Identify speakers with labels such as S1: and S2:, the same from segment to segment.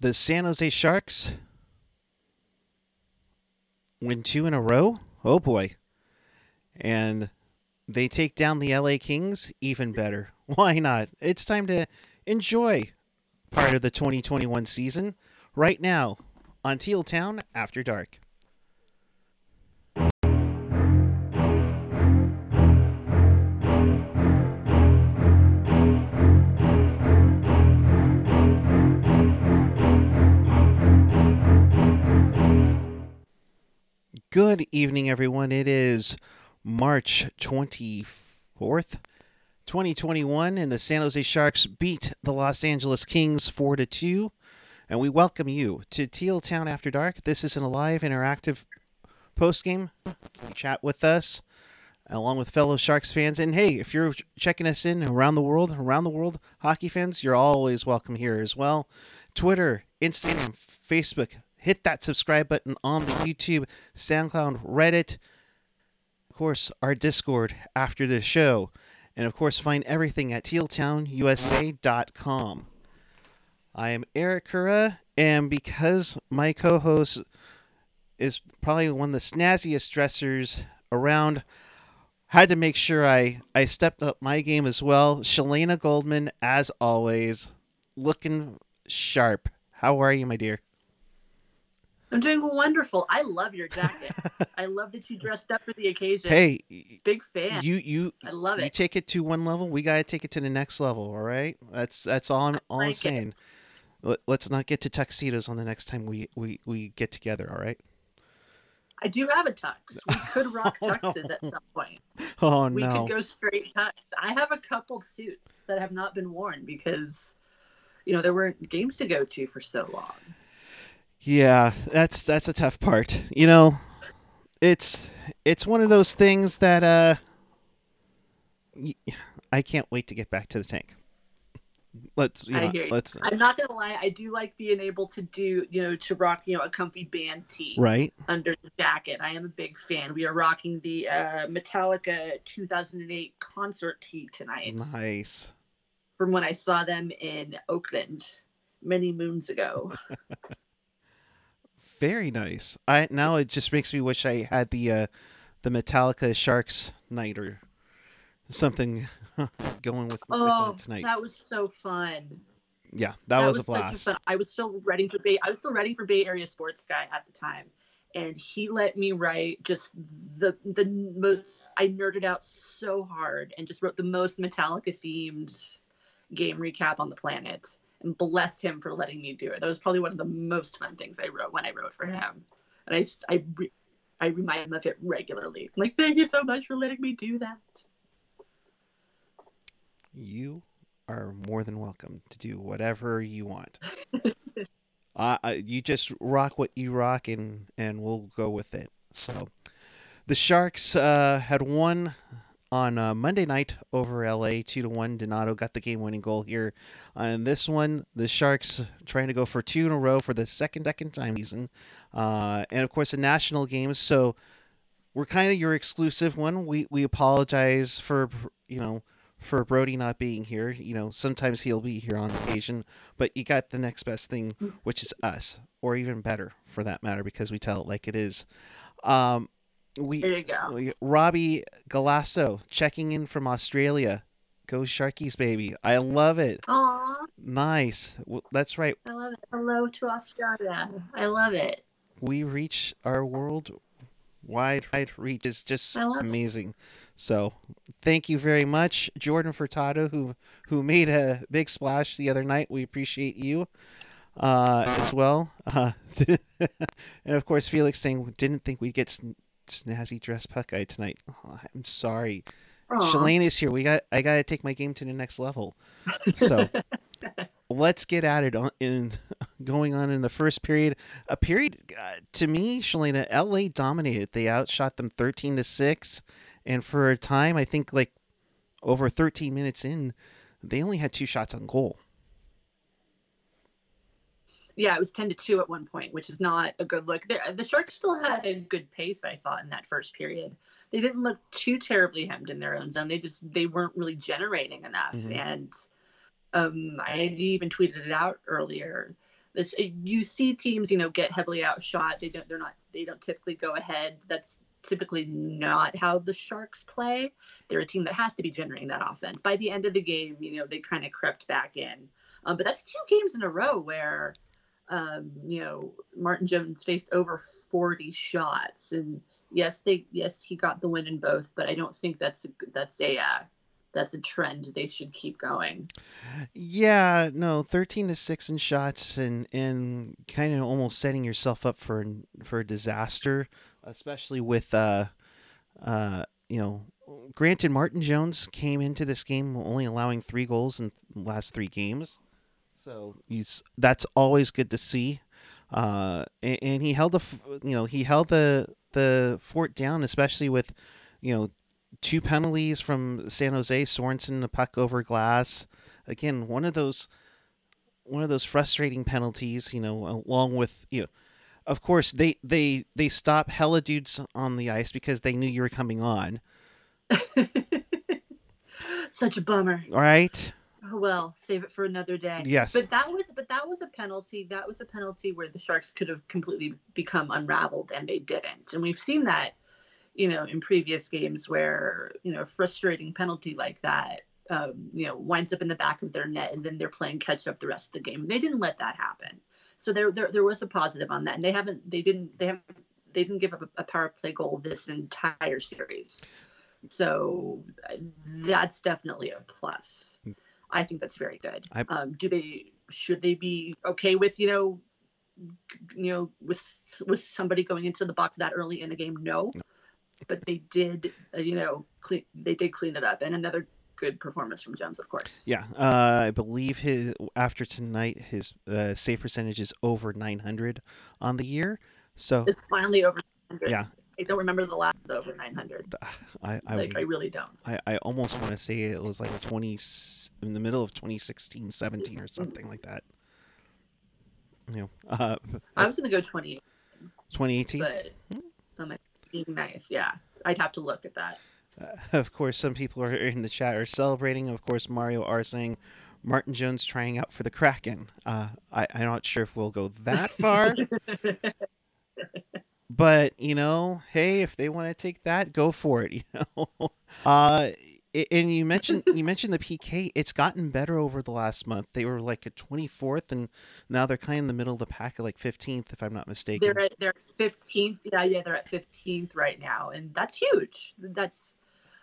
S1: the San Jose Sharks win two in a row. Oh boy. And they take down the LA Kings even better. Why not? It's time to enjoy part of the 2021 season right now on Teal Town After Dark. Good evening, everyone. It is March 24th, 2021, and the San Jose Sharks beat the Los Angeles Kings 4 to 2. And we welcome you to Teal Town After Dark. This is an alive, interactive post game. Chat with us along with fellow Sharks fans. And hey, if you're checking us in around the world, around the world, hockey fans, you're always welcome here as well. Twitter, Instagram, Facebook, hit that subscribe button on the YouTube, SoundCloud, Reddit, of course, our Discord after the show, and of course, find everything at tealtownusa.com. I am Eric Kura, and because my co host is probably one of the snazziest dressers around, had to make sure I, I stepped up my game as well. Shalana Goldman, as always, looking sharp. How are you, my dear?
S2: I'm doing wonderful. I love your jacket. I love that you dressed up for the occasion.
S1: Hey,
S2: big fan.
S1: You you
S2: I love it.
S1: you take it to one level. We gotta take it to the next level. All right. That's that's all I'm all I'm
S2: like it.
S1: saying. Let- Let's not get to tuxedos on the next time we we we get together. All right.
S2: I do have a tux. We could rock
S1: Oh, no.
S2: tuxes at some point.
S1: Oh
S2: We
S1: no.
S2: We could go straight tux. I have a couple suits that have not been worn because, you know, there weren't games to go to for so long.
S1: Yeah, that's that's a tough part. You know, it's it's one of those things that uh, I can't wait to get back to the tank. Let's you
S2: I hear you.
S1: let's
S2: I'm not gonna lie. I do like being able to do, you know, to rock, you know, a comfy band tee
S1: right.
S2: under the jacket. I am a big fan. We are rocking the uh, Metallica 2008 concert tee tonight.
S1: Nice.
S2: from when I saw them in Oakland many moons ago.
S1: Very nice. I now it just makes me wish I had the uh the Metallica Sharks night or something going with, with
S2: Oh,
S1: it tonight.
S2: that was so fun.
S1: yeah, that, was, a blast.
S2: I was still writing for Bay. I was still writing for Bay Area Sports Guy at the time, and he let me write just the the most. I nerded out so hard and just wrote the most Metallica themed game recap on the planet. And bless him for letting me do it. That was probably one of the most fun things I wrote when I wrote for him. And I I re- I remind him of it regularly. I'm like, thank you so much for letting me do that.
S1: You are more than welcome to do whatever you want. uh, uh, you just rock what you rock, and and we'll go with it. So, the Sharks uh, had won on uh, Monday night over LA, two to one. Donato got the game-winning goal here. On this one, the Sharks trying to go for two in a row for the second second time season, uh, and of course the national games. So we're kind of your exclusive one. We we apologize for you know for Brody not being here. You know, sometimes he'll be here on occasion, but you got the next best thing, which is us, or even better for that matter, because we tell it like it is. Um, we,
S2: There you go.
S1: we Robbie Galasso checking in from Australia. Go Sharkies, baby! I love it.
S2: Aw,
S1: Nice. Well, that's right.
S2: I love it. Hello to Australia. I love it.
S1: we reach our world wide wide reach is just
S2: love it.
S1: amazing so thank you very much jordan furtado who who made a big splash the other night we appreciate you uh as well uh and of course felix saying didn't think we'd get snazzy dress puck eye tonight oh, i'm sorry. Shalane is here we got i gotta take my game to the next level so let's get at it on in going on in the first period. A period uh, to me, Shalena, LA dominated. They outshot them 13 to 6 and for a time I think like over 13 minutes in, they only had two shots on goal.
S2: Yeah, it was 10 to 2 at one point, which is not a good look. The, the Sharks still had a good pace, I thought, in that first period. They didn't look too terribly hemmed in their own zone. They just they weren't really generating enough.
S1: Mhm.
S2: And um, I even tweeted it out earlier this you see teams, you know, get heavily outshot. They don't they're not they don't typically go ahead. That's typically not how the Sharks play. They're a team that has to be generating that offense. By the end of the game, you know, they kind of crept back in. Um, but that's two games in a row where, um, you know, Martin Jones faced over 40 shots, and yes, they yes he got the win in both, but I don't think that's a that's a uh, that's a trend they should keep going.
S1: Yeah, no, thirteen to six in shots and and kind of almost setting yourself up for for a disaster, especially with uh uh you know. Granted, Martin Jones came into this game only allowing three goals in last three games, so he's that's always good to see. Uh, and, and he held the you know he held the the fort down, especially with you know two penalties from San Jose, Sorensen, a puck over glass. Again, one of those one of those frustrating penalties, you know, along with, you know, of course they they they stop hella dudes on the ice because they knew you were coming on.
S2: Such a bummer.
S1: All right.
S2: Well, save it for another day.
S1: Yes.
S2: But that was but that was a penalty. That was a penalty where the Sharks could have completely become unraveled and they didn't. And we've seen that you know, in previous games where, you know, frustrating penalty like that, um, you know, winds up in the back of their net and then they're playing catch up the rest of the game. They didn't let that happen. So there, there, there was a positive on that. And they haven't, they didn't, they haven't, they didn't give up a, a power play goal this entire series. So that's definitely a plus. I think that's very good. I, um, do they, should they be okay with, you know, you know, with with somebody going into the box that early in the game? No but they did, uh, you know, clean, they did clean it up. And another good performance from Jones, of course.
S1: Yeah, uh, I believe his after tonight, his uh, save percentage is over 900 on the year. So
S2: it's finally over. 900.
S1: Yeah.
S2: I don't remember the last over 900. I I, like, I really don't.
S1: I, I almost want to say it was like 20 in the middle of 2016, 17 or something like that. You know, uh,
S2: I was going to go 20.
S1: 2018.
S2: But hmm? nice. Yeah, I'd have to look at that.
S1: Uh, of course, some people are in the chat are celebrating. Of course, Mario are saying Martin Jones trying out for the Kraken. Uh, I, I'm not sure if we'll go that far. but you know, hey, if they want to take that, go for it. You know, uh, and you mentioned you mentioned the PK. It's gotten better over the last month. They were like a 24th, and now they're kind of in the middle of the pack at like 15th, if I'm not mistaken.
S2: They're at they're 15th. Yeah, yeah, they're at 15th right now, and that's huge. That's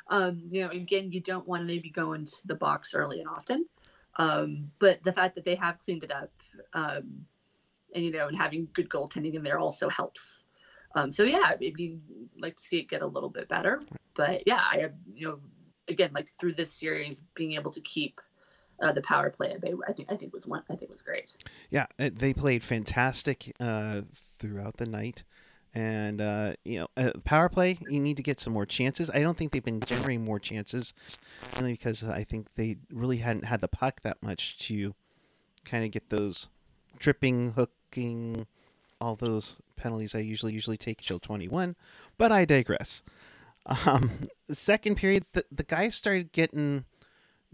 S2: um, you know, again, you don't want to maybe go into the box early and often, um, but the fact that they have cleaned it up, um, and you know, and having good goaltending in there also helps. Um, so yeah, I maybe like to see it get a little bit better, but yeah, I have you know again, like through this series, being able to keep uh, the power play at bay, I think I think was one. I think was great.
S1: Yeah, they played fantastic uh, throughout the night, and uh, you know, uh, power play. You need to get some more chances. I don't think they've been generating more chances, only because I think they really hadn't had the puck that much to kind of get those tripping, hooking, all those penalties I usually usually take twenty one. But I digress. Um, second period, the, the guys started getting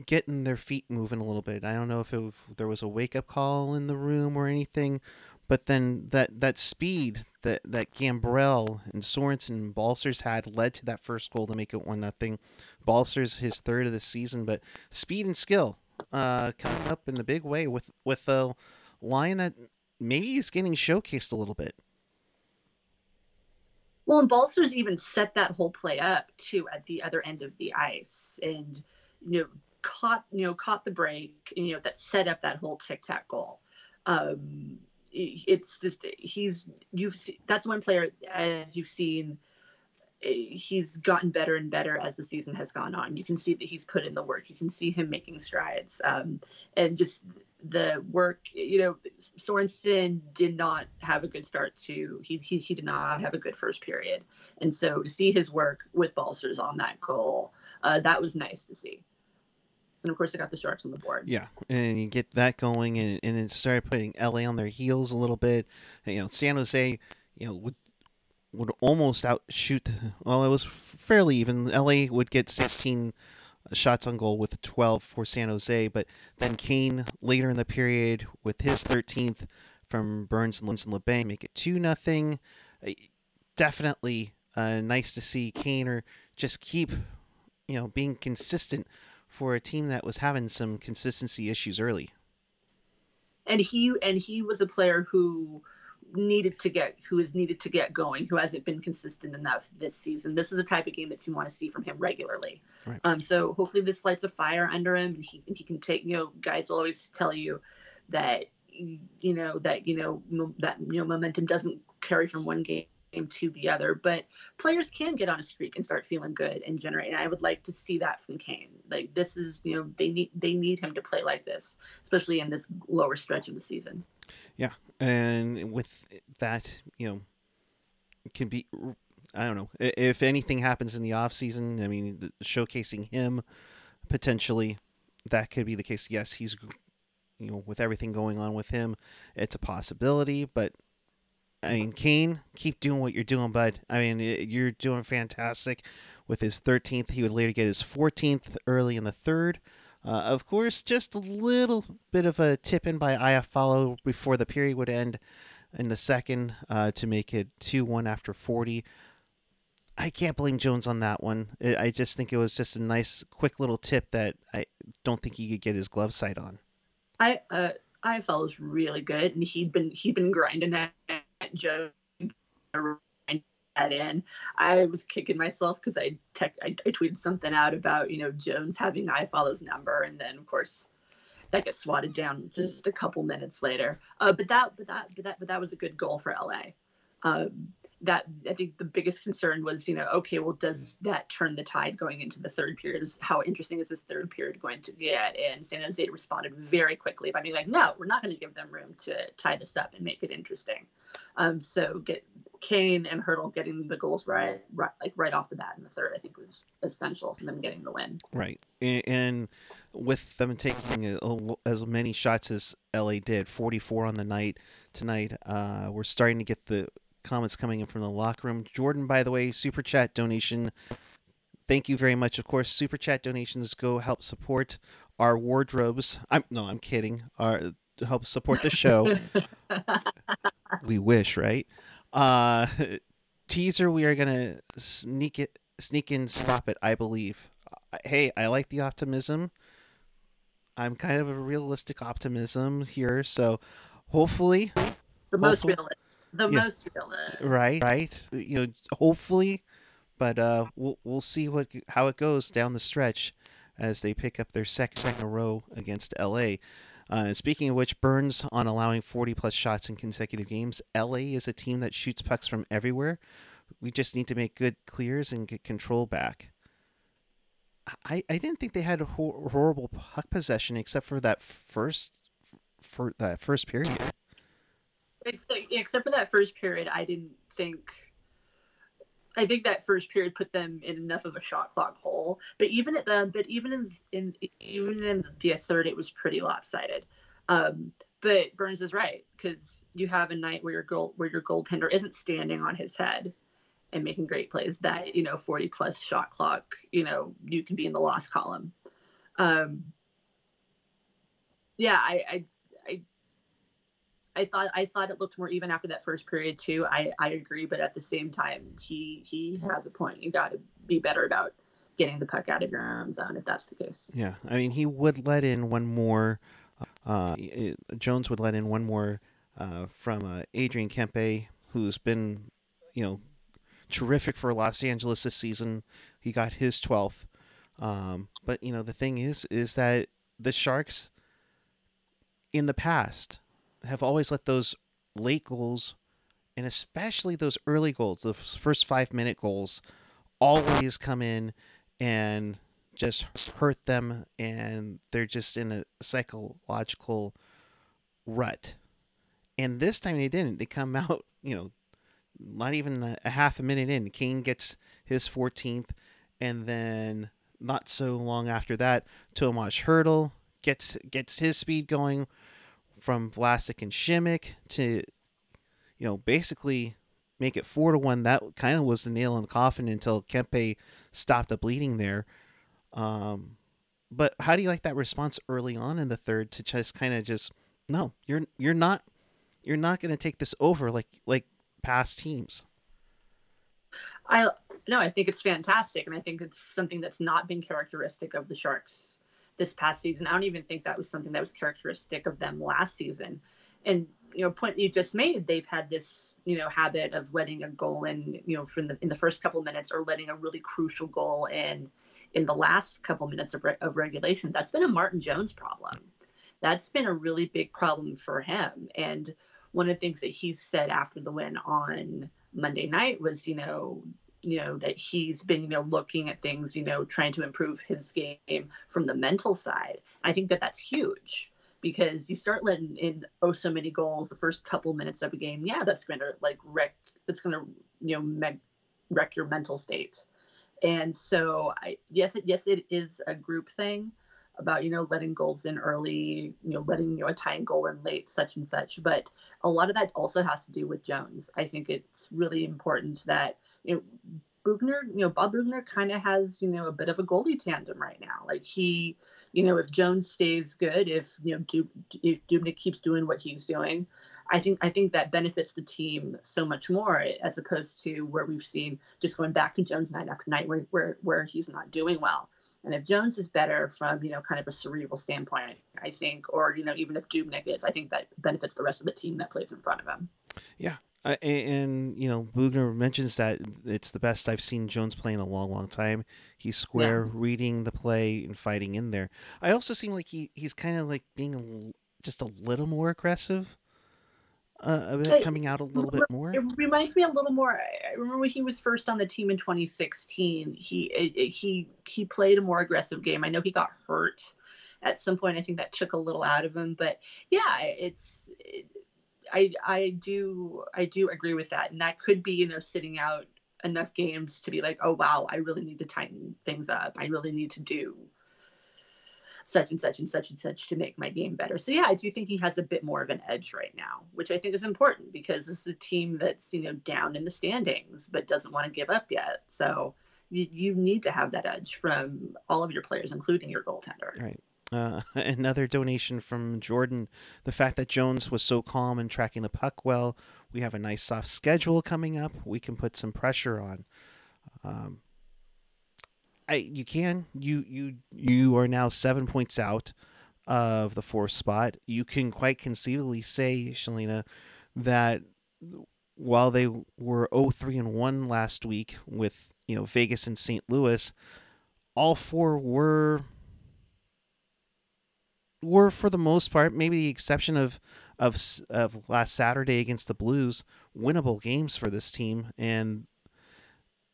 S1: getting their feet moving a little bit. I don't know if, it, if there was a wake up call in the room or anything, but then that that speed that that Gambrell and Sorensen and Balcers had led to that first goal to make it one nothing. Balcers his third of the season, but speed and skill uh, coming up in a big way with with a line that maybe he's getting showcased a little bit.
S2: Well, and Balcers even set that whole play up too at the other end of the ice, and you know caught you know caught the break, and, you know that set up that whole tic tac goal. Um, it's just he's you've that's one player as you've seen he's gotten better and better as the season has gone on. You can see that he's put in the work. You can see him making strides. Um, and just the work, you know, Sorensen did not have a good start to, he, he, he did not have a good first period. And so to see his work with Balcers on that goal, uh, that was nice to see. And of course, they got the Sharks on the board.
S1: Yeah, and you get that going, and, and it started putting LA on their heels a little bit. And, you know, San Jose, you know, would would almost outshoot. Well, it was fairly even. LA would get 16 shots on goal with 12 for San Jose, but then Kane later in the period with his 13th from Burns and Labanc, make it two nothing. Definitely uh, nice to see Kaner just keep, you know, being consistent for a team that was having some consistency issues early.
S2: And he and he was a player who needed to get who is needed to get going, who hasn't been consistent enough this season. This is the type of game that you want to see from him regularly. Right. Um, so hopefully this lights a fire under him, and he and he can take. You know, guys will always tell you that you know that you know that you know momentum doesn't carry from one game to the other but players can get on a streak and start feeling good and generate and i would like to see that from kane like this is you know they need they need him to play like this especially in this lower stretch of the season
S1: yeah and with that you know can be i don't know if anything happens in the off season i mean showcasing him potentially that could be the case yes he's you know, with everything going on with him, it's a possibility. But I mean, Kane, keep doing what you're doing, bud. I mean, you're doing fantastic with his 13th. He would later get his 14th early in the third. Uh, of course, just a little bit of a tip in by Iafallo before the period would end in the second uh, to make it 2 1 after 40. I can't blame Jones on that one. I just think it was just a nice, quick little tip that I don't think he could get his glove sight on.
S2: I uh really good, and he'd been he'd been grinding at, Joe that in. I was kicking myself because I, tech, I I tweeted something out about you know Jones having Iafallo's number, and then of course that gets swatted down just a couple minutes later. Uh, but that but that but that but that was a good goal for LA. Um, that I think the biggest concern was, you know, okay, well, does that turn the tide going into the third period? How interesting is this third period going to get? And San Jose responded very quickly by being like, no, we're not going to give them room to tie this up and make it interesting. Um, so get Kane and Hertl getting the goals right, right, like right off the bat in the third, I think was essential for them getting the win.
S1: Right, and, with them taking as many shots as LA did, 44 on the night tonight, uh, we're starting to get the comments coming in from the locker room. Jordan, by the way, super chat donation. Thank you very much. Of course, super chat donations go help support our wardrobes. I'm no, I'm kidding. Our help support the show. we wish, right? Uh, teaser. We are gonna sneak it, sneak in, stop it. I believe. Hey, I like the optimism. I'm kind of a realistic optimism here, so hopefully,
S2: the most realistic the yeah. most realistic.
S1: Right, right. You know, hopefully, but uh, we'll we'll see what how it goes down the stretch as they pick up their second, second row against LA. Uh, speaking of which, Burns on allowing 40 plus shots in consecutive games. LA is a team that shoots pucks from everywhere. We just need to make good clears and get control back. I, I didn't think they had a hor- horrible puck possession except for that first for that first period
S2: except, except for that first period, I didn't think. I think that first period put them in enough of a shot clock hole. But even at the, but even in, in even in the third, it was pretty lopsided. Um, but Burns is right because you have a night where your goal where your goaltender isn't standing on his head and making great plays. That you know, 40 plus shot clock, you know, you can be in the loss column. Um, yeah, I, I I thought I thought it looked more even after that first period too. I, I agree, but at the same time, he he has a point. You got to be better about getting the puck out of your own zone if that's the case.
S1: Yeah, I mean, he would let in one more. Uh, Jones would let in one more uh, from uh, Adrian Kempe, who's been, you know, terrific for Los Angeles this season. He got his twelfth. Um, but you know, the thing is, is that the Sharks, in the past, have always let those late goals and especially those early goals, the first five minute goals, always come in and just hurt them, and they're just in a psychological rut. And this time they didn't. They come out, you know, not even a half a minute in. Kane gets his 14th, and then not so long after that, Tomas Hertl gets gets his speed going from Vlasic and Simek to, you know, basically make it four to one. That kind of was the nail in the coffin until Kempe stopped the bleeding there. Um, but how do you like that response early on in the third to just kind of just no, you're you're not you're not going to take this over like like past teams.
S2: I no, I think it's fantastic, and I think it's something that's not been characteristic of the Sharks this past season. I don't even think that was something that was characteristic of them last season. And you know, point you just made, they've had this you know habit of letting a goal in, you know, from the in the first couple minutes, or letting a really crucial goal in in the last couple minutes of, re- of regulation. That's been a Martin Jones problem. That's been a really big problem for him. And one of the things that he said after the win on Monday night was, you know, you know that he's been you know looking at things you know trying to improve his game from the mental side i think that that's huge. Because you start letting in oh so many goals the first couple minutes of a game yeah that's going to like wreck it's going to you know me- wreck your mental state. And so i yes it yes it is a group thing about you know letting goals in early you know letting you know a tying goal in late such and such. But a lot of that also has to do with jones. I think it's really important that you know, Boughner, you know, Bob Boughner kind of has, you know, a bit of a goalie tandem right now. Like he, you know, if Jones stays good, if you know, Dub, if Dubnyk keeps doing what he's doing, I think I think that benefits the team so much more as opposed to where we've seen just going back to Jones night after night where where, where he's not doing well. And if Jones is better from, you know, kind of a cerebral standpoint, I think, or, you know, even if Dubnyk is, I think that benefits the rest of the team that plays in front of him.
S1: Yeah, uh, and, and, you know, Boughner mentions that it's the best I've seen Jones play in a long, long time. He's square, yeah. reading the play and fighting in there. I also seem like he he's kind of like being a, just a little more aggressive. Uh, coming out a little bit more.
S2: It reminds me a little more. I remember when he was first on the team in 2016. He he he played a more aggressive game. I know he got hurt at some point. I think that took a little out of him. But yeah, it's. It, I I do I do agree with that, and that could be you know sitting out enough games to be like, oh wow, I really need to tighten things up. I really need to do such and such and such and such to make my game better. So yeah, I do think he has a bit more of an edge right now, which I think is important because this is a team that's you know down in the standings but doesn't want to give up yet. So you, you need to have that edge from all of your players, including your goaltender.
S1: Right. Uh, another donation from Jordan. The fact that Jones was so calm and tracking the puck well. We have a nice soft schedule coming up. We can put some pressure on. Um, I you can you you you are now seven points out of the fourth spot. You can quite conceivably say, Shalina, that while they were 0-3 and 1 last week with you know Vegas and St. Louis, all four were were for the most part, maybe the exception of of of last Saturday against the Blues, winnable games for this team, and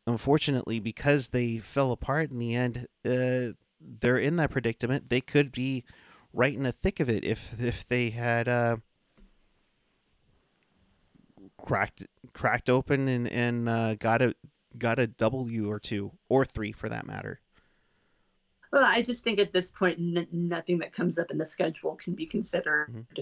S1: unfortunately, because they fell apart in the end, uh, they're in that predicament. They could be right in the thick of it if if they had uh, cracked cracked open and and uh, got a got a W or two or three for that matter.
S2: Well, I just think at this point, n- nothing that comes up in the schedule can be considered, mm-hmm.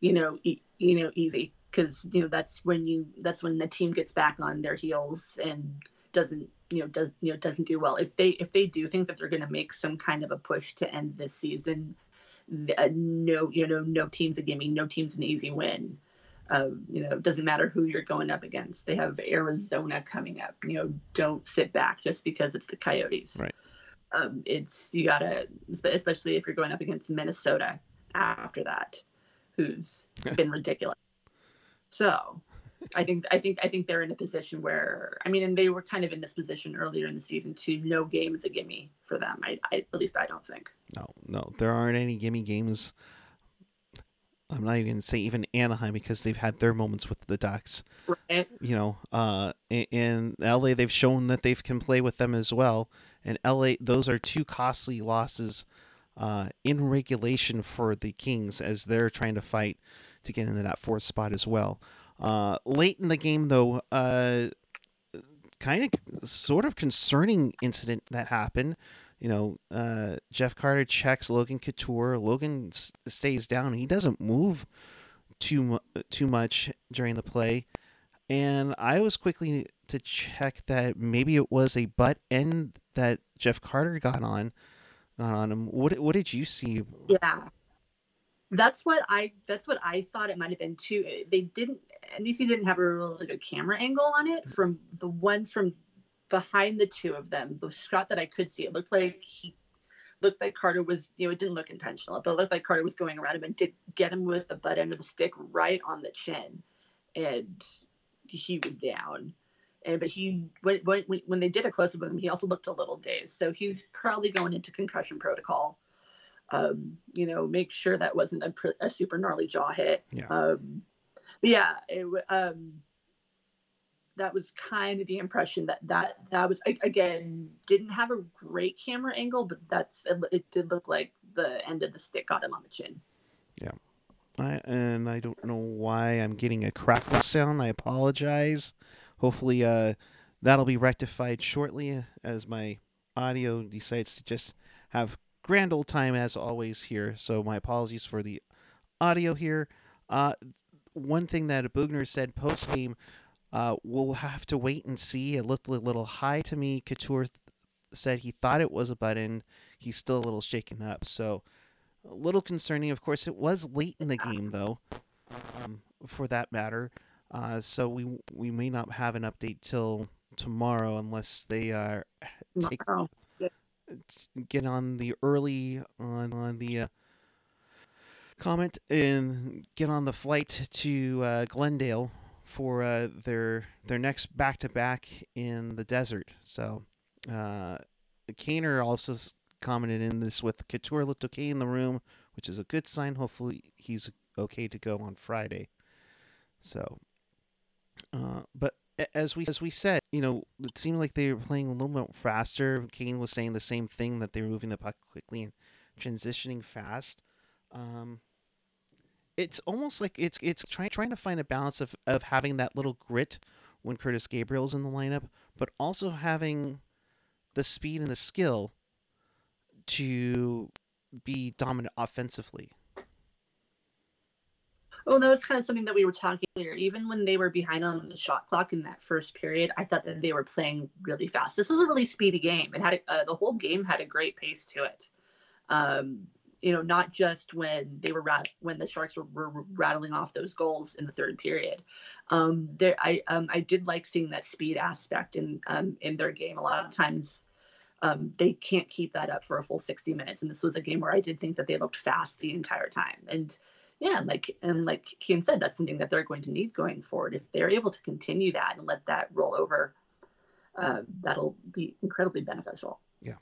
S2: you know, e- you know, easy because you know that's when you that's when the team gets back on their heels and doesn't you know does you know doesn't do well. If they if they do think that they're going to make some kind of a push to end this season, uh, no, you know, no team's a gimme, no team's an easy win. Uh, you know, it doesn't matter who you're going up against. They have Arizona coming up. You know, don't sit back just because it's the Coyotes.
S1: Right
S2: um, it's you gotta, especially if you're going up against Minnesota after that, who's been ridiculous. So, I think I think I think they're in a position where I mean, and they were kind of in this position earlier in the season too. No game is a gimme for them. I, I at least I don't think.
S1: No, no, there aren't any gimme games. I'm not even going to say even Anaheim because they've had their moments with the Ducks.
S2: Right.
S1: You know, uh, in LA, they've shown that they can play with them as well and LA. Those are two costly losses uh, in regulation for the Kings as they're trying to fight to get into that fourth spot as well. Uh, late in the game, though, uh, kind of sort of concerning incident that happened. You know, uh, Jeff Carter checks Logan Couture. Logan s- stays down. He doesn't move too mu- too much during the play, and I was quickly to check that maybe it was a butt end that Jeff Carter got on got on him. What what did you see?
S2: Yeah. That's what I that's what I thought it might have been too. They didn't NBC didn't have a really good camera angle on it. From the one from behind the two of them, the shot that I could see, it looked like he looked like Carter was, you know, it didn't look intentional, but it looked like Carter was going around him and did get him with the butt end of the stick right on the chin, and he was down. And but he when when when they did a close up of him, he also looked a little dazed. So he's probably going into concussion protocol. Um, you know, make sure that wasn't a, a super gnarly jaw hit.
S1: Yeah.
S2: Um, yeah. It, um, that was kind of the impression that that that was again didn't have a great camera angle, but that's it did look like the end of the stick got him on the chin.
S1: Yeah. I, and I don't know why I'm getting a crackle sound. I apologize. Hopefully, uh, that'll be rectified shortly as my audio decides to just have grand old time as always here. So my apologies for the audio here. Uh, one thing that Boughner said post game, uh, we'll have to wait and see. It looked a little high to me. Couture th- said he thought it was a button. He's still a little shaken up. So a little concerning. Of course, it was late in the game though, um, for that matter. Uh, so we we may not have an update till tomorrow unless they are take, get on the early on on the uh, comment and get on the flight to uh, Glendale for uh, their their next back to back in the desert. So uh, Kaner also commented in this with Couture looked okay in the room, which is a good sign. Hopefully he's okay to go on Friday. So uh, but as we as we said, you know, it seemed like they were playing a little bit faster. Kane was saying the same thing that they were moving the puck quickly and transitioning fast. Um, it's almost like it's it's trying trying to find a balance of, of having that little grit when Curtis Gabriel's in the lineup, but also having the speed and the skill to be dominant offensively.
S2: Oh, that was kind of something that we were talking earlier. Even when they were behind on the shot clock in that first period, I thought that they were playing really fast. This was a really speedy game. It had a, uh, the whole game had a great pace to it. Um, you know, not just when they were rat- when the Sharks were, were, rattling off those goals in the third period. Um, there, I um, I did like seeing that speed aspect in um, in their game. A lot of times, um, they can't keep that up for a full 60 minutes, and this was a game where I did think that they looked fast the entire time. And yeah, like and like Kian said, that's something that they're going to need going forward. If they're able to continue that and let that roll over, uh, that'll be incredibly beneficial.
S1: Yeah.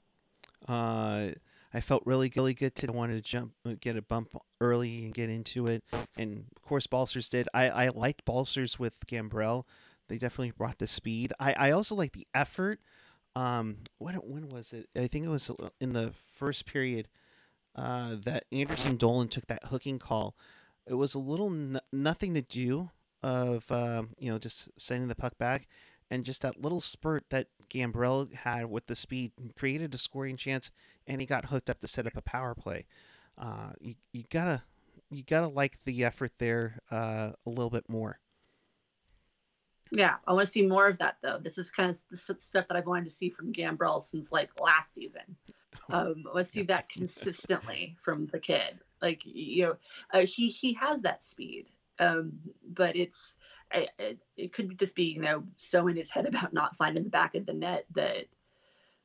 S1: Uh, I felt really, really good to wanted to jump, uh, get a bump early and get into it, and of course Balcers did. I I liked Balcers with Gambrell. They definitely brought the speed. I I also like the effort. Um, when when was it? I think it was in the first period uh, that Anderson Dolan took that hooking call. It was a little n- nothing to do of uh, you know just sending the puck back, and just that little spurt that Gambrell had with the speed created a scoring chance, and he got hooked up to set up a power play. Uh, you you gotta you gotta like the effort there uh, a little bit more.
S2: Yeah, I want to see more of that though. This is kind of the stuff that I've wanted to see from Gambrell since like last season. Um, I see that consistently from the kid. Like you know, uh, he he has that speed, um, but it's it, it could just be you know so in his head about not finding the back of the net that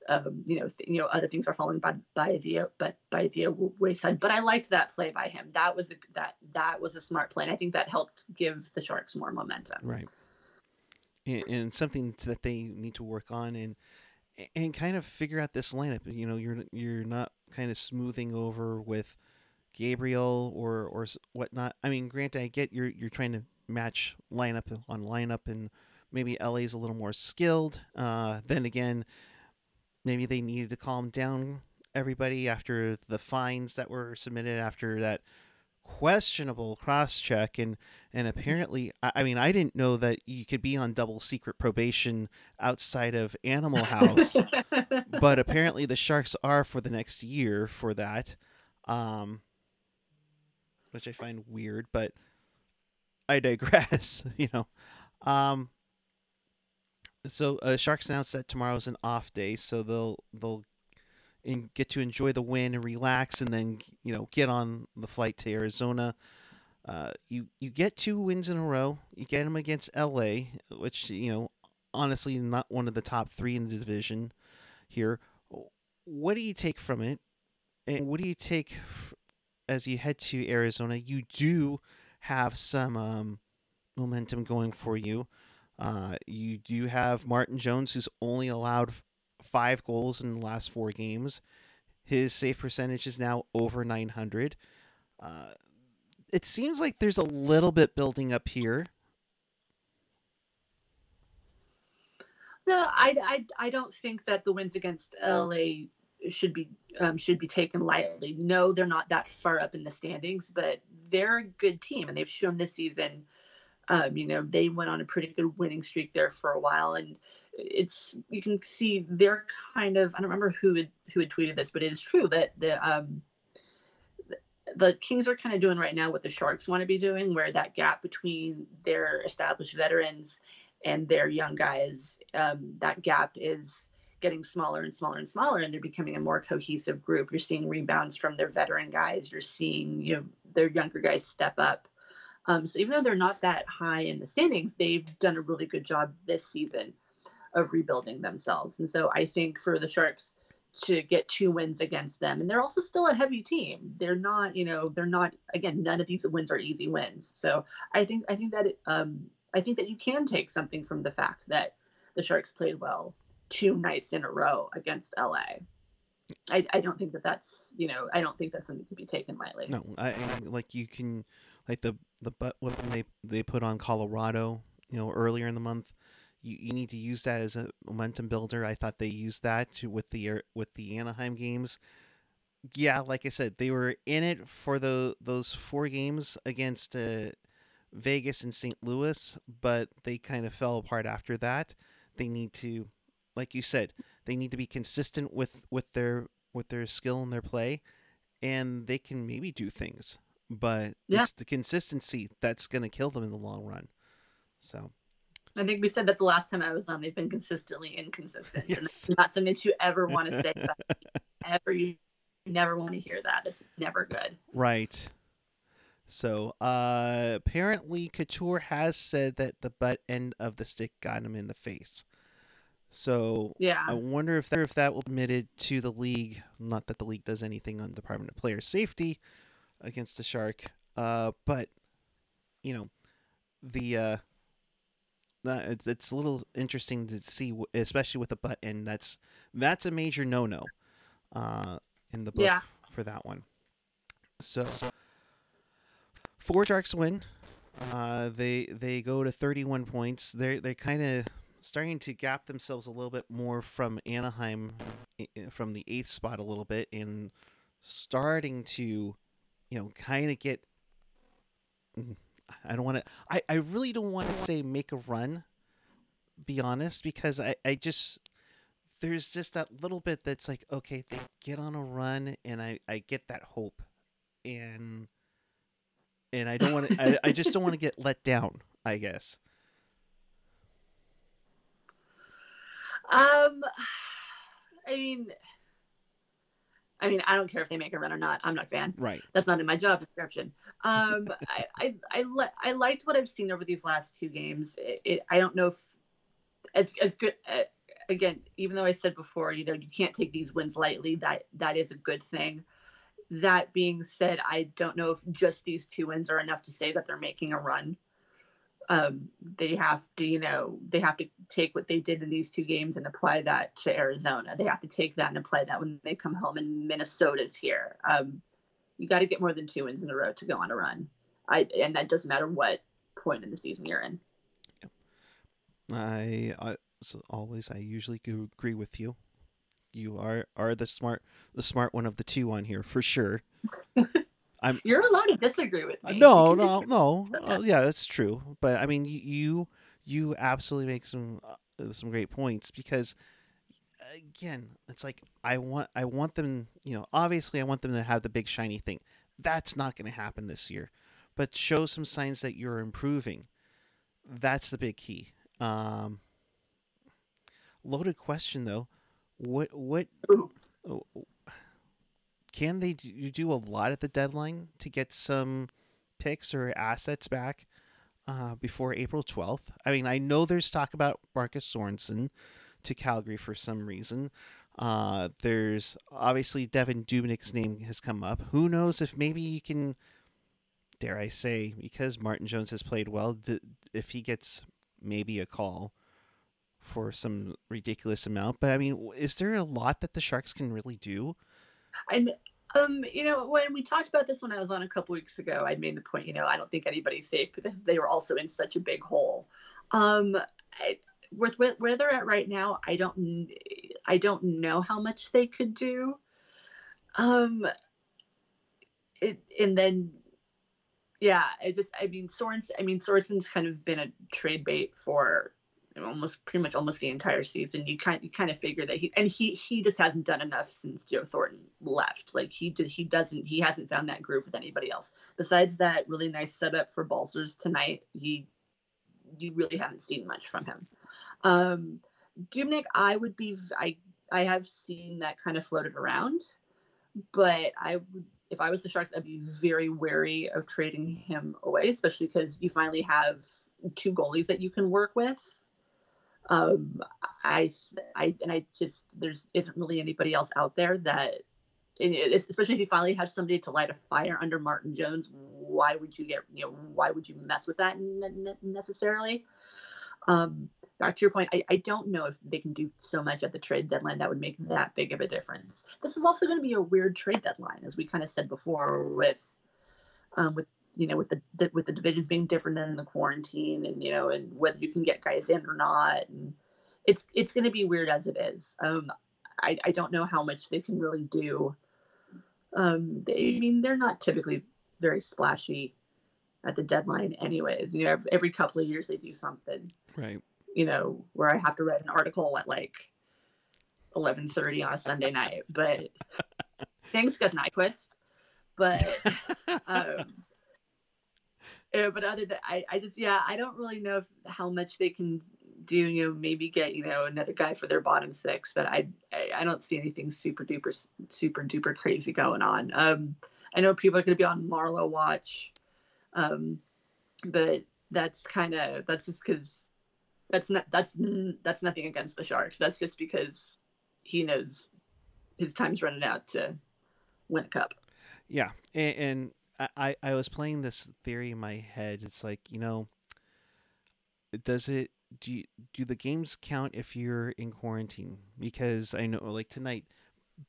S2: um, you know, th- you know, other things are falling by by the but by the wayside. But I liked that play by him. That was a, that that was a smart play, and I think that helped give the Sharks more momentum.
S1: Right, and, and something that they need to work on, and and kind of figure out this lineup. You know, you're you're not kind of smoothing over with Gabriel or or whatnot. I mean, granted, I get you're you're trying to match lineup on lineup, and maybe LA's a little more skilled. Uh, then again, maybe they needed to calm down everybody after the fines that were submitted after that questionable cross check and and apparently I, mean I didn't know that you could be on double secret probation outside of Animal House but apparently the Sharks are for the next year for that um which I find weird but I digress you know um so uh, Sharks announced that tomorrow is an off day so they'll they'll and get to enjoy the win and relax, and then you know get on the flight to Arizona. Uh, you you get two wins in a row. You get them against LA, which you know honestly not one of the top three in the division here. What do you take from it, and what do you take as you head to Arizona? You do have some um, momentum going for you. Uh, you do have Martin Jones, who's only allowed five goals in the last four games. His save percentage is now over 900. Uh, it seems like there's a little bit building up here.
S2: No, I, I, I don't think that the wins against LA should be um, should be taken lightly. No, they're not that far up in the standings, but they're a good team, and they've shown this season. Um, you know, they went on a pretty good winning streak there for a while, and it's you can see they're kind of I don't remember who had who had tweeted this, but it is true that the um, the Kings are kind of doing right now what the Sharks want to be doing, where that gap between their established veterans and their young guys, um, that gap is getting smaller and smaller and smaller, and they're becoming a more cohesive group. You're seeing rebounds from their veteran guys. You're seeing you know their younger guys step up. Um, so even though they're not that high in the standings, they've done a really good job this season of rebuilding themselves. And so I think for the Sharks to get two wins against them, and they're also still a heavy team. They're not, you know, they're not. Again, none of these wins are easy wins. So I think I think that it, um, I think that you can take something from the fact that the Sharks played well two nights in a row against LA. I, I don't think that that's you know I don't think that's something to be taken lightly.
S1: No, I, I like you can like the the but when they they put on Colorado you know earlier in the month. You, you need to use that as a momentum builder. I thought they used that to with the with the Anaheim games. Yeah, like I said, they were in it for the those four games against uh, Vegas and St. Louis, but they kind of fell apart after that. They need to, like you said, they need to be consistent with with their with their skill and their play, and they can maybe do things, but
S2: Yeah.
S1: it's the consistency that's going to kill them in the long run. So
S2: I think we said that the last time I was on, they've been consistently inconsistent. And
S1: Yes.
S2: it's not something you ever want to say. Ever you never want to hear that. It's never good.
S1: right. So uh, apparently, Couture has said that the butt end of the stick got him in the face. So
S2: Yeah.
S1: I wonder if that, if that will be admitted to the league. Not that the league does anything on Department of Player Safety against the Shark, uh, but you know, the uh, it's it's a little interesting to see, especially with a butt end. That's that's a major no no, uh, in the book
S2: Yeah.
S1: for that one. So four Sharks win. Uh, they they go to 31 points. They're they're kind of starting to gap themselves a little bit more from Anaheim, from the eighth spot a little bit, and starting to, you know, kind of get. mm, I don't want to. I I really don't want to say make a run. Be honest, because I I just there's just that little bit that's like okay they get on a run and I I get that hope, and and I don't want to. I, I just don't want to get let down. I guess.
S2: Um, I mean, I mean, I don't care if they make a run or not. I'm not a fan.
S1: Right.
S2: That's not in my job description. Um, I I I, li- I liked what I've seen over these last two games. It, it, I don't know if as as good. Uh, again, even though I said before, you know, you can't take these wins lightly. That that is a good thing. That being said, I don't know if just these two wins are enough to say that they're making a run. Um, they have to, you know, they have to take what they did in these two games and apply that to Arizona. They have to take that and apply that when they come home and Minnesota's here. Um, you got to get more than two wins in a row to go on a run. I and that doesn't matter what point in the season you're in.
S1: I, I so always I usually agree with you. You are are the smart the smart one of the two on here for sure.
S2: You're allowed to disagree with me.
S1: No, no, no. Uh, yeah, that's true. But I mean, you you, you absolutely make some uh, some great points because again, it's like I want I want them. You know, obviously, I want them to have the big shiny thing. That's not going to happen this year. But show some signs that you're improving. That's the big key. Um, loaded question though. What what
S2: Ooh.
S1: Can they do, do a lot at the deadline to get some picks or assets back uh, before April 12th? I mean, I know there's talk about Marcus Sorensen to Calgary for some reason. Uh, there's obviously Devan Dubnyk's name has come up. Who knows if maybe you can, dare I say, because Martin Jones has played well, if he gets maybe a call for some ridiculous amount. But I mean, is there a lot that the Sharks can really do?
S2: And um, you know, when we talked about this when I was on a couple weeks ago, I made the point, you know, I don't think anybody's safe because they were also in such a big hole. Um, I, with where they're at right now, I don't, I don't know how much they could do. Um, it and then, yeah, I just, I mean, Sorensen, I mean, Sorensen's kind of been a trade bait for almost pretty much almost the entire season. You kind you kind of figure that he and he he just hasn't done enough since Joe Thornton left. Like he did, he doesn't he hasn't found that groove with anybody else. Besides that really nice setup for Balcers tonight, he you really haven't seen much from him. Um, Dubnyk, I would be I I have seen that kind of floated around, but I would if I was the Sharks, I'd be very wary of trading him away, especially because you finally have two goalies that you can work with um, I, I, and I just there's isn't really anybody else out there that, especially if you finally have somebody to light a fire under Martin Jones. Why would you get you know why would you mess with that necessarily? Um, back to your point, I, I don't know if they can do so much at the trade deadline that would make that big of a difference. This is also going to be a weird trade deadline, as we kind of said before, with um, with you know, with the, with the divisions being different than the quarantine, and you know, and whether you can get guys in or not, and it's it's going to be weird as it is. Um, I I don't know how much they can really do. Um, they, I mean, they're not typically very splashy at the deadline, anyways. You know, every couple of years they do something.
S1: Right.
S2: You know, where I have to write an article at like eleven thirty on a Sunday night, but thanks, Gus Nyquist. But um, uh, but other than I, I just yeah, I don't really know how much they can do. You know, maybe get you know another guy for their bottom six, but I I, I don't see anything super duper super duper crazy going on. Um, I know people are going to be on Marleau watch, um, but that's kind of that's just because that's not that's that's nothing against the Sharks. That's just because he knows his time's running out to win a cup.
S1: Yeah, and, and I, I was playing this theory in my head. It's like, you know, does it do you, do the games count if you're in quarantine? Because I know like tonight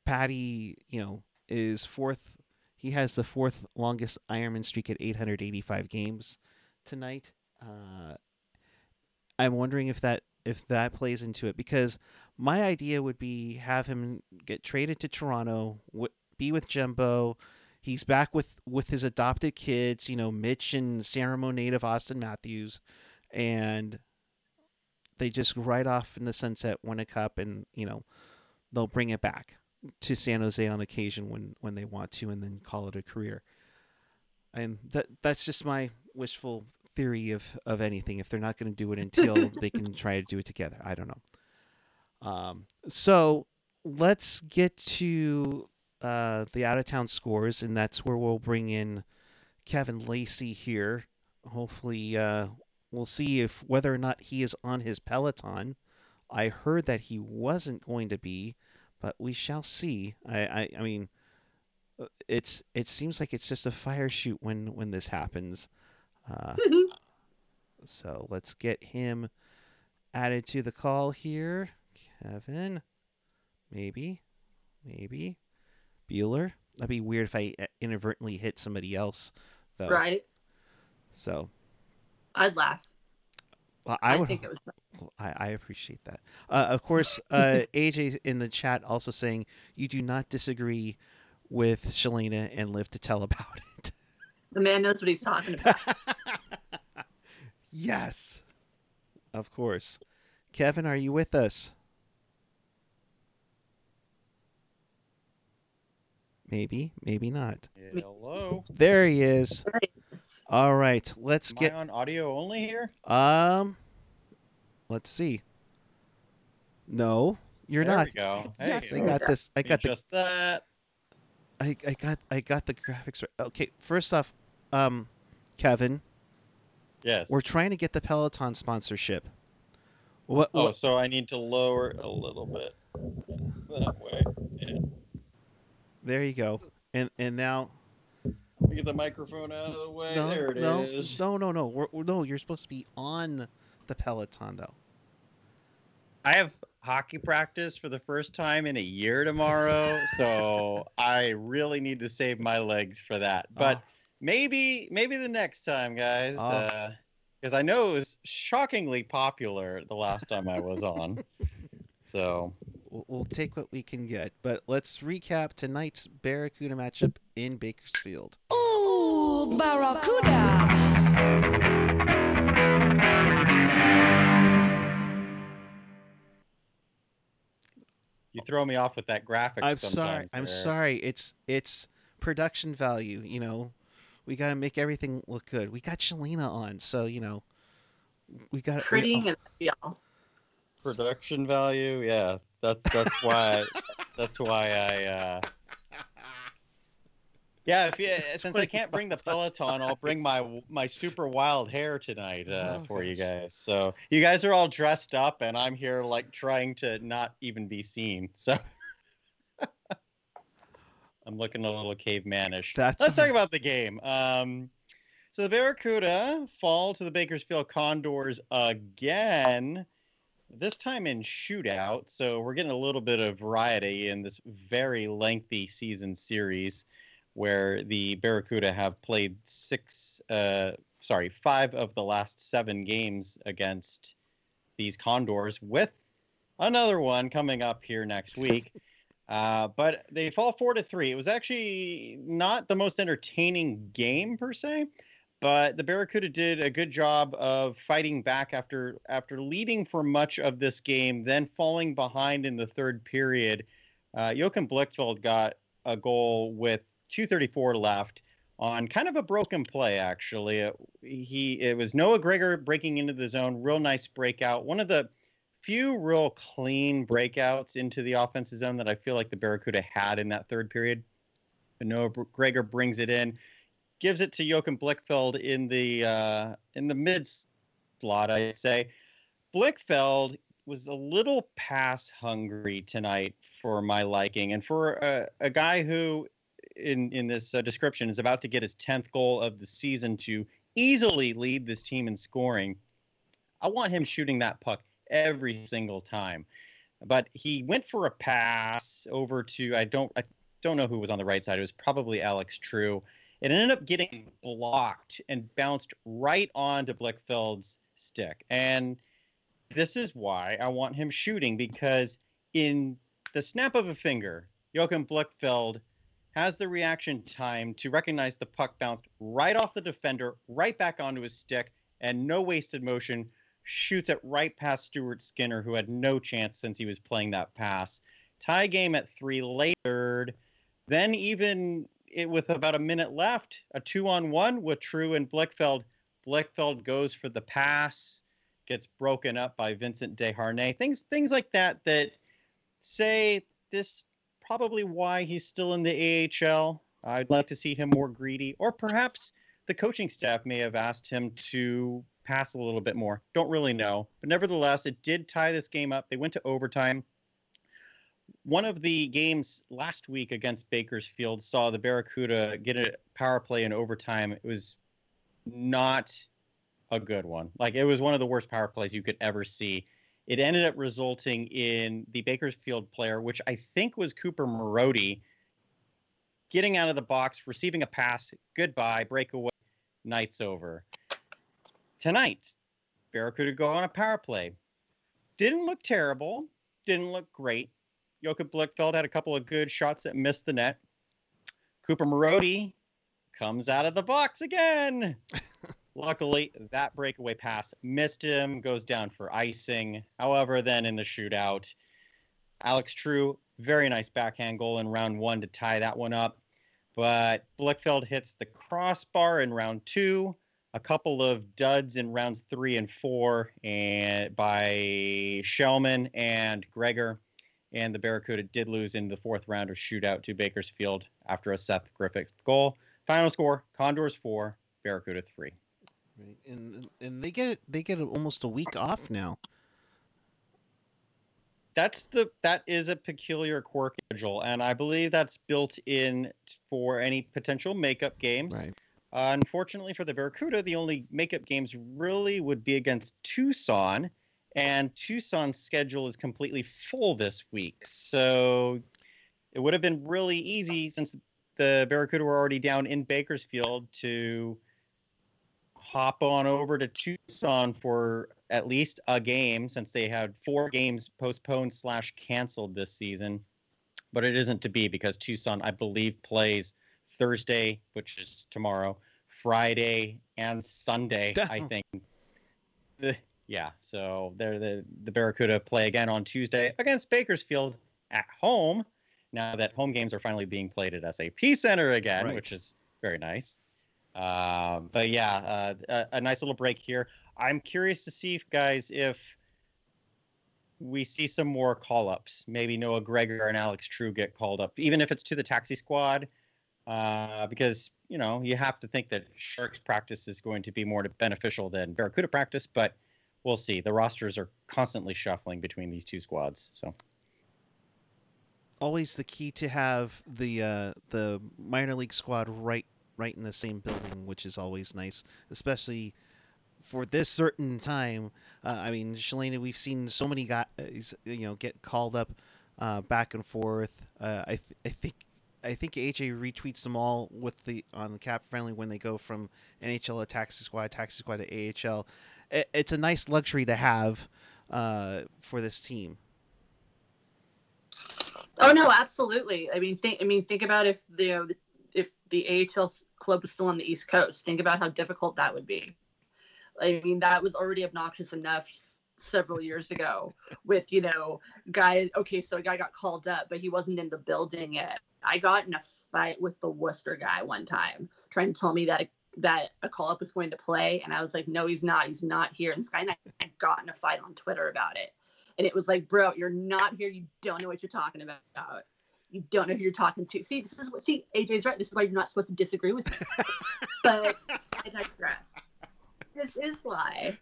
S1: Patty, you know, is fourth he has the fourth longest Ironman streak at 885 games tonight. Uh, I'm wondering if that if that plays into it because my idea would be have him get traded to Toronto, w- be with Jumbo, He's back with with his adopted kids, you know, Mitch and San Ramon native Auston Matthews, and they just ride off in the sunset, win a cup, and you know, they'll bring it back to San Jose on occasion when when they want to, and then call it a career. And that that's just my wishful theory of of anything. If they're not going to do it until they can try to do it together, I don't know. Um, so let's get to uh, the out of town scores, and that's where we'll bring in Kevin Lacey here. Hopefully, uh, we'll see if whether or not he is on his Peloton. I heard that he wasn't going to be, but we shall see. I, I, I mean, uh, it's it seems like it's just a fire shoot when when this happens. Uh, so let's get him added to the call here, Kevin. Maybe, maybe. Bueller. That'd be weird if I uh, inadvertently hit somebody else, though.
S2: Right.
S1: So.
S2: I'd laugh.
S1: Well, I, I would. Think it was... I, I appreciate that. Uh, of course, uh, AJ in the chat also saying you do not disagree with Shalina and live to tell about it.
S2: The man knows what he's talking about.
S1: yes, of course. Kevin, are you with us? Maybe, maybe not.
S3: Hello.
S1: There he is. All right, let's
S3: Am
S1: get
S3: I on audio only here.
S1: Um, let's see. No, you're
S3: there
S1: not.
S3: We go. Hey,
S1: yes, I got this. I got the.
S3: just that.
S1: I, I got I got the graphics right. Okay, first off, um, Kevin,
S3: Yes.
S1: we're trying to get the Peloton sponsorship. What?
S3: Oh,
S1: what
S3: so I need to lower a little bit that way. Yeah.
S1: There you go. And and now
S3: Let me Get the microphone out of the way.
S1: no
S3: there it is.
S1: no no no no we're, we're- no you're supposed to be on the Peloton though.
S3: I have hockey practice for the first time in a year tomorrow, so I really need to save my legs for that. Ah. But
S1: Oh.
S3: maybe maybe the next time, guys. Ah.
S1: Uh, oh.
S3: Because I know it was shockingly popular the last time I was on. So
S1: We'll, we'll take what we can get. But let's recap tonight's Barracuda matchup in Bakersfield.
S4: Ooh, Barracuda.
S3: you throw me off with that graphic.
S1: I'm sorry.
S3: sometimes
S1: I'm
S3: there.
S1: sorry. It's it's production value. You know, we got to make everything look good. We got Shalina on, so you know, we got
S2: Pretty
S1: We,
S2: and y'all.
S3: Production value, yeah. That's that's why that's why I uh Yeah, if you, since I can't bring the Peloton, I'll bring my my super wild hair tonight uh,
S1: Oh,
S3: for you guys. So you guys are all dressed up, and I'm here like trying to not even be seen. So I'm looking a little cavemanish.
S1: That's
S3: Let's
S1: all
S3: talk about the game. Um, so the Barracuda fall to the Bakersfield Condors again. This time in shootout, so we're getting a little bit of variety in this very lengthy season series, where the Barracuda have played six, uh, sorry, five of the last seven games against these Condors, with another one coming up here next week. Uh, but they fall four to three. It was actually not the most entertaining game per se, but the Barracuda did a good job of fighting back after after leading for much of this game, then falling behind in the third period. Uh, Joachim Blickfeld got a goal with 2:34 left on kind of a broken play. Actually, it, he it was Noah Gregor breaking into the zone, real nice breakout. One of the few real clean breakouts into the offensive zone that I feel like the Barracuda had in that third period. But Noah Gregor brings it in, gives it to Joachim Blickfeld in the uh, in the mid slot, I'd say. Blickfeld was a little pass hungry tonight for my liking, and for a, a guy who, in in this uh, description, is about to get his tenth goal of the season to easily lead this team in scoring. I want him shooting that puck every single time. But he went for a pass over to I don't I don't know who was on the right side. It was probably Alex True. It ended up getting blocked and bounced right onto Blickfeld's stick. And this is why I want him shooting because in the snap of a finger, Joachim Blickfeld has the reaction time to recognize the puck bounced right off the defender, right back onto his stick, and no wasted motion shoots it right past Stuart Skinner, who had no chance since he was playing that pass. Tie game at three later. Then even it, with about a minute left, a two-on-one with True and Blickfeld. Blickfeld goes for the pass, gets broken up by Vincent Desharnais. Things things like that that say this probably why he's still in the AHL. I'd like to see him more greedy, or perhaps the coaching staff may have asked him to pass a little bit more. Don't really know. But nevertheless, it did tie this game up. They went to overtime. One of the games last week against Bakersfield saw the Barracuda get a power play in overtime. It was not a good one. Like it was one of the worst power plays you could ever see. It ended up resulting in the Bakersfield player, which I think was Cooper Marody, getting out of the box, receiving a pass, goodbye, breakaway, night's over. Tonight, Barracuda go on a power play. Didn't look terrible, didn't look great. Joachim Blickfeld had a couple of good shots that missed the net. Cooper Marody comes out of the box again. Luckily, that breakaway pass missed him, goes down for icing. However, then in the shootout, Alex True, very nice backhand goal in round one to tie that one up. But Blickfeld hits the crossbar in round two, a couple of duds in rounds three and four, and by Shellman and Gregor. And the Barracuda did lose in the fourth round of shootout to Bakersfield after a Seth Griffith goal. Final score: Condors four, Barracuda three.
S1: Right. And and they get they get almost a week off now.
S3: That's the that is a peculiar quirk schedule, and I believe that's built in for any potential makeup games.
S1: Right.
S3: Uh, unfortunately for the Barracuda, the only makeup games really would be against Tucson, and Tucson's schedule is completely full this week. So it would have been really easy since the Barracuda were already down in Bakersfield to hop on over to Tucson for at least a game since they had four games postponed slash canceled this season. But it isn't to be because Tucson, I believe, plays Thursday, which is tomorrow, Friday, and Sunday. I think. The, yeah, so they're the the Barracuda play again on Tuesday against Bakersfield at home. Now that home games are finally being played at SAP Center again,
S1: Right.
S3: which is very nice. Um, but yeah, uh, a, a nice little break here. I'm curious to see, guys, if we see some more call ups. Maybe Noah Gregor and Alex True get called up, even if it's to the taxi squad, uh, because you know you have to think that Sharks practice is going to be more beneficial than Barracuda practice, but we'll see. The rosters are constantly shuffling between these two squads, so
S1: Always the key to have the uh, the minor league squad right right in the same building, which is always nice, especially for this certain time. Uh, I mean, Shalana, we've seen so many guys, you know, get called up uh, back and forth. Uh, I th- I think I think AJ retweets them all with the on the CapFriendly when they go from NHL to taxi squad, taxi squad to AHL. It, it's a nice luxury to have uh, for this team.
S2: Oh no, absolutely. I mean, think. I mean, think about if the if the AHL club was still on the East Coast. Think about how difficult that would be. I mean, that was already obnoxious enough several years ago with you know guy. Okay, so a guy got called up, but he wasn't in the building yet. I got in a fight with the Worcester guy one time, trying to tell me that that a call up was going to play, and I was like, no, he's not. He's not here. And Sky and I got in a fight on Twitter about it. And it was like, bro, you're not here. You don't know what you're talking about. You don't know who you're talking to. See, this is what. See, AJ's right. This is why you're not supposed to disagree with me. but I digress. This is why.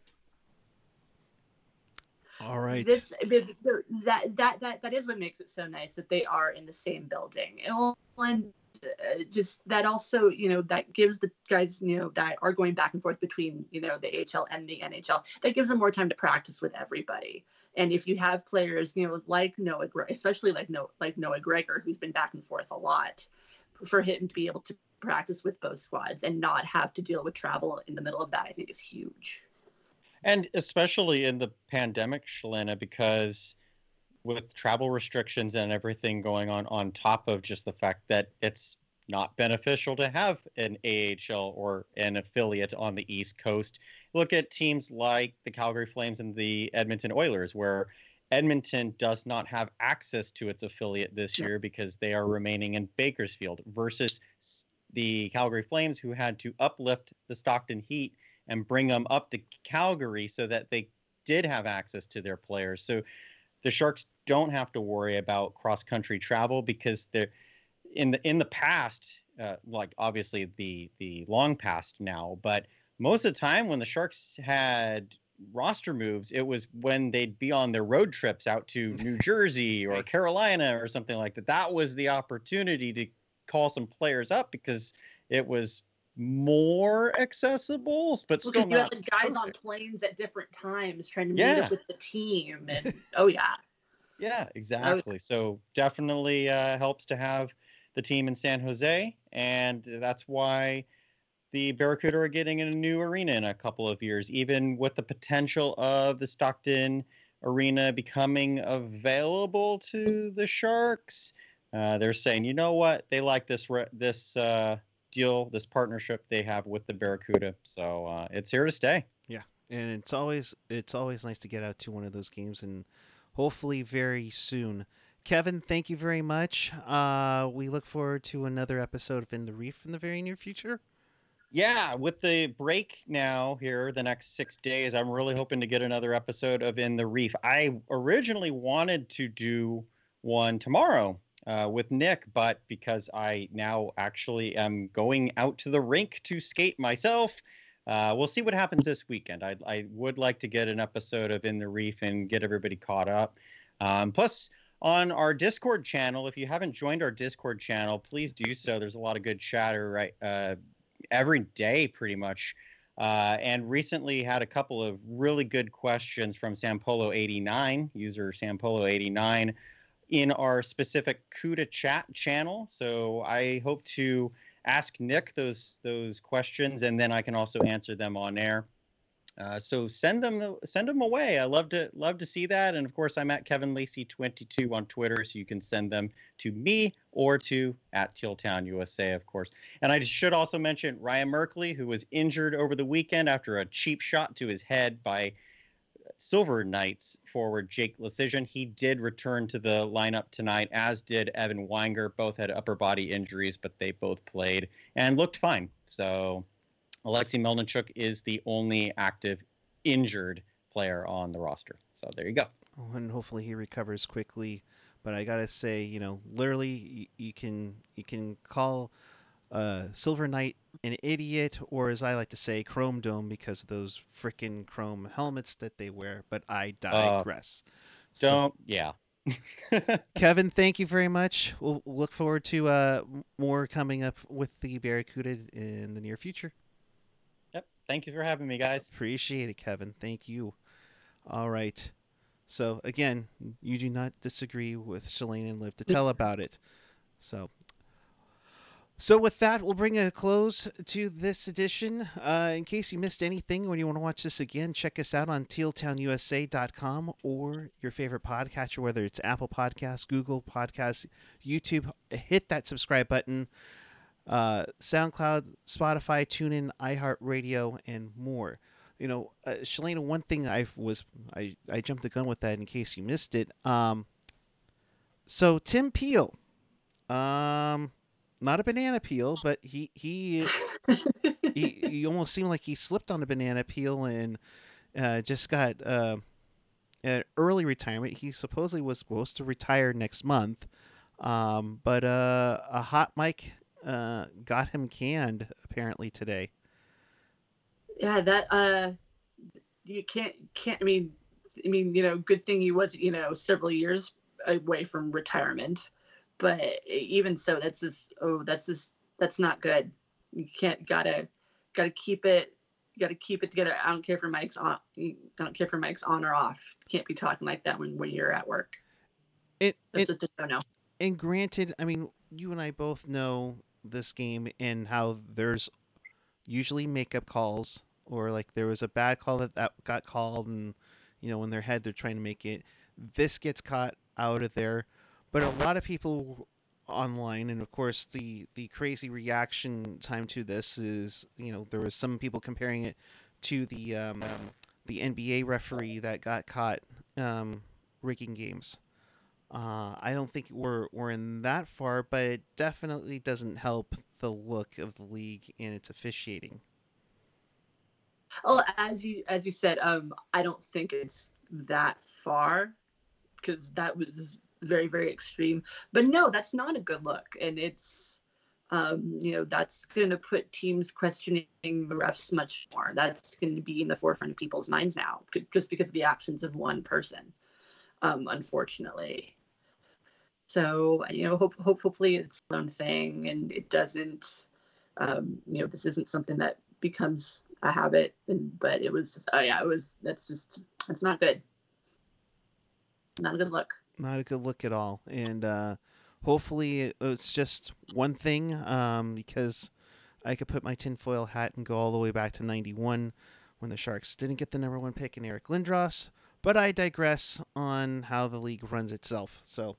S1: All right.
S2: This that that that that is what makes it so nice that they are in the same building. And, Uh, just that also, you know, that gives the guys, you know, that are going back and forth between, you know, the AHL and the NHL, that gives them more time to practice with everybody. And if you have players, you know, like Noah, especially like Noah, like Noah Gregor, who's been back and forth a lot, for him to be able to practice with both squads and not have to deal with travel in the middle of that, I think is huge.
S3: and especially in the pandemic, Shalana, because with travel restrictions and everything going on, on top of just the fact that it's not beneficial to have an AHL or an affiliate on the East Coast. Look at teams like the Calgary Flames and the Edmonton Oilers, where Edmonton does not have access to its affiliate this year because they are remaining in Bakersfield versus the Calgary Flames, who had to uplift the Stockton Heat and bring them up to Calgary so that they did have access to their players. So the Sharks don't have to worry about cross country travel because they're in the in the past, uh, like obviously the the long past now, but most of the time when the Sharks had roster moves, it was when they'd be on their road trips out to New Jersey or Carolina or something like that. That was the opportunity to call some players up because it was more accessible, but
S2: Because
S3: still
S2: you
S3: not.
S2: have the guys on planes at different times trying to meet up with the team. And oh yeah.
S3: Yeah, exactly. So definitely uh, helps to have the team in San Jose, and that's why the Barracuda are getting in a new arena in a couple of years, even with the potential of the Stockton arena becoming available to the Sharks. Uh, they're saying, you know what, they like this re- this uh, deal, this partnership they have with the Barracuda, so uh, it's here to stay.
S1: Yeah, and it's always it's always nice to get out to one of those games and hopefully very soon. Kevin thank you very much. Uh we look forward to another episode of in the reef in the very near future.
S3: Yeah, with the break now here, the next six days, I'm really hoping to get another episode of In the Reef. I originally wanted to do one tomorrow, uh, with Nick, but because I now actually am going out to the rink to skate myself, uh, we'll see what happens this weekend. I, I would like to get an episode of In the Reef and get everybody caught up. Um, plus, on our Discord channel, if you haven't joined our Discord channel, please do so. There's a lot of good chatter right uh, every day, pretty much. Uh, and recently had a couple of really good questions from Sampolo89, user Sampolo89, in our specific CUDA chat channel. So I hope to ask Nick those those questions, and then I can also answer them on air. Uh, so send them send them away. I love to love to see that, and of course I'm at Kevin Lacey 22 on Twitter, so you can send them to me or to at Tealtown USA, of course. And I should also mention Ryan Merkley, who was injured over the weekend after a cheap shot to his head by Silver Knights forward Jake Leschyshyn. He did return to the lineup tonight, as did Evan Weinger. Both had upper body injuries, but they both played and looked fine. So Alexei Melnichuk is the only active injured player on the roster. So there you go.
S1: Oh, and hopefully he recovers quickly. But I gotta say, you know, literally, you, you can you can call uh, Silver Knight an idiot, or as I like to say, Chrome Dome, because of those freaking chrome helmets that they wear. But I digress.
S3: Uh, don't, so, yeah.
S1: Kevin, thank you very much. We'll look forward to uh, more coming up with the Barracuda in the near future.
S3: Yep. Thank you for having me, guys.
S1: Appreciate it, Kevin. Thank you. All right. So again, you do not disagree with Shalane and live to tell about it. So so with that, we'll bring a close to this edition. Uh, in case you missed anything or you want to watch this again, check us out on tealtownusa.com or your favorite podcatcher, whether it's Apple Podcasts, Google Podcasts, YouTube. Hit that subscribe button. Uh, SoundCloud, Spotify, TuneIn, iHeartRadio, and more. You know, uh, Shalena, one thing I was I, I jumped the gun with that in case you missed it. Um, so Tim Peel, um, not a banana peel, but he he he, he almost seemed like he slipped on a banana peel and uh, just got uh, an early retirement. He supposedly was supposed to retire next month, um, but uh, a hot mic uh, got him canned apparently today.
S2: Yeah, that uh, you can't can't. I mean, I mean, you know, good thing he was you know several years away from retirement but even so that's this oh that's this that's not good. You can't gotta gotta keep it gotta keep it together. I don't care if mike's on i don't care if mike's on or off. You can't be talking like that when when you're at work.
S1: It,
S2: that's it, just a no
S1: and granted i mean you and i both know this game and how there's usually makeup calls or like there was a bad call that, that got called and you know in their head they're trying to make it. This gets caught out of there but a lot of people online and of course the the crazy reaction time to this is you know there was some people comparing it to the um, the NBA referee that got caught um, rigging games. Uh, I don't think we're we're in that far, but it definitely doesn't help the look of the league and its officiating.
S2: Well, as you as you said, um, I don't think it's that far because that was very very extreme. But no that's not a good look. And it's um, you know that's going to put teams questioning the refs much more. That's going to be in the forefront of people's minds now just because of the actions of one person um, unfortunately. So you know hope, hope hopefully it's its own thing and it doesn't um, you know this isn't something that becomes a habit and but it was just, oh yeah it was that's just that's not good. Not a good look
S1: not a good look at all. And uh, hopefully it's just one thing um, because I could put my tinfoil hat and go all the way back to 91 when the Sharks didn't get the number one pick in Eric Lindros. But I digress on how the league runs itself. So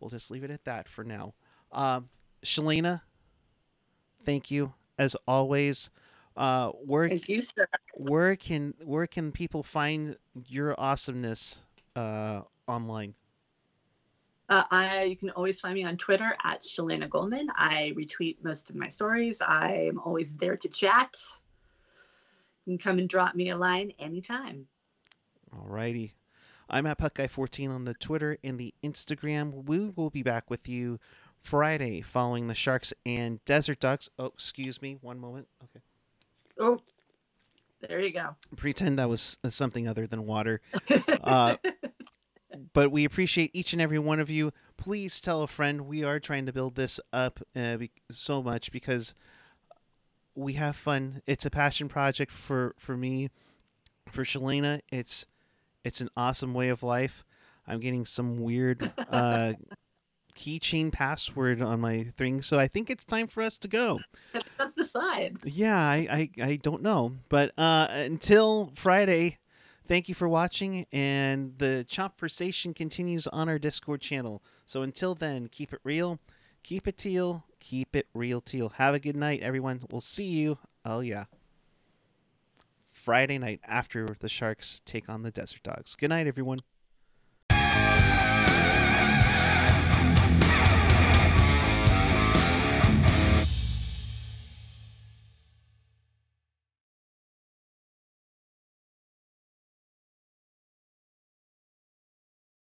S1: we'll just leave it at that for now. Uh, Shalena, thank you as always. Uh, where,
S2: thank you, sir.
S1: Where can where can people find your awesomeness uh, online?
S2: Uh, I, you can always find me on Twitter at Shalana Goldman. I retweet most of my stories. I'm always there to chat. You can come and drop me a line anytime.
S1: All righty. I'm at PuckGuy14 on the Twitter and the Instagram. We will be back with you Friday following the Sharks and Desert Ducks. Oh, excuse me. One moment. Okay.
S2: Oh, there you go.
S1: Pretend that was something other than water. Uh, but we appreciate each and every one of you. Please tell a friend. We are trying to build this up uh, so much because we have fun. It's a passion project for for me, for Shalena. It's it's an awesome way of life. I'm getting some weird uh, keychain password on my thing, so I think it's time for us to go.
S2: Let's decide.
S1: Yeah, I, I, I don't know, but uh, until Friday, thank you for watching, and the conversation continues on our Discord channel. So until then, keep it real, keep it teal, keep it real teal. Have a good night, everyone. We'll see you. Oh yeah. Friday night after the Sharks take on the Desert Dogs. Good night, everyone.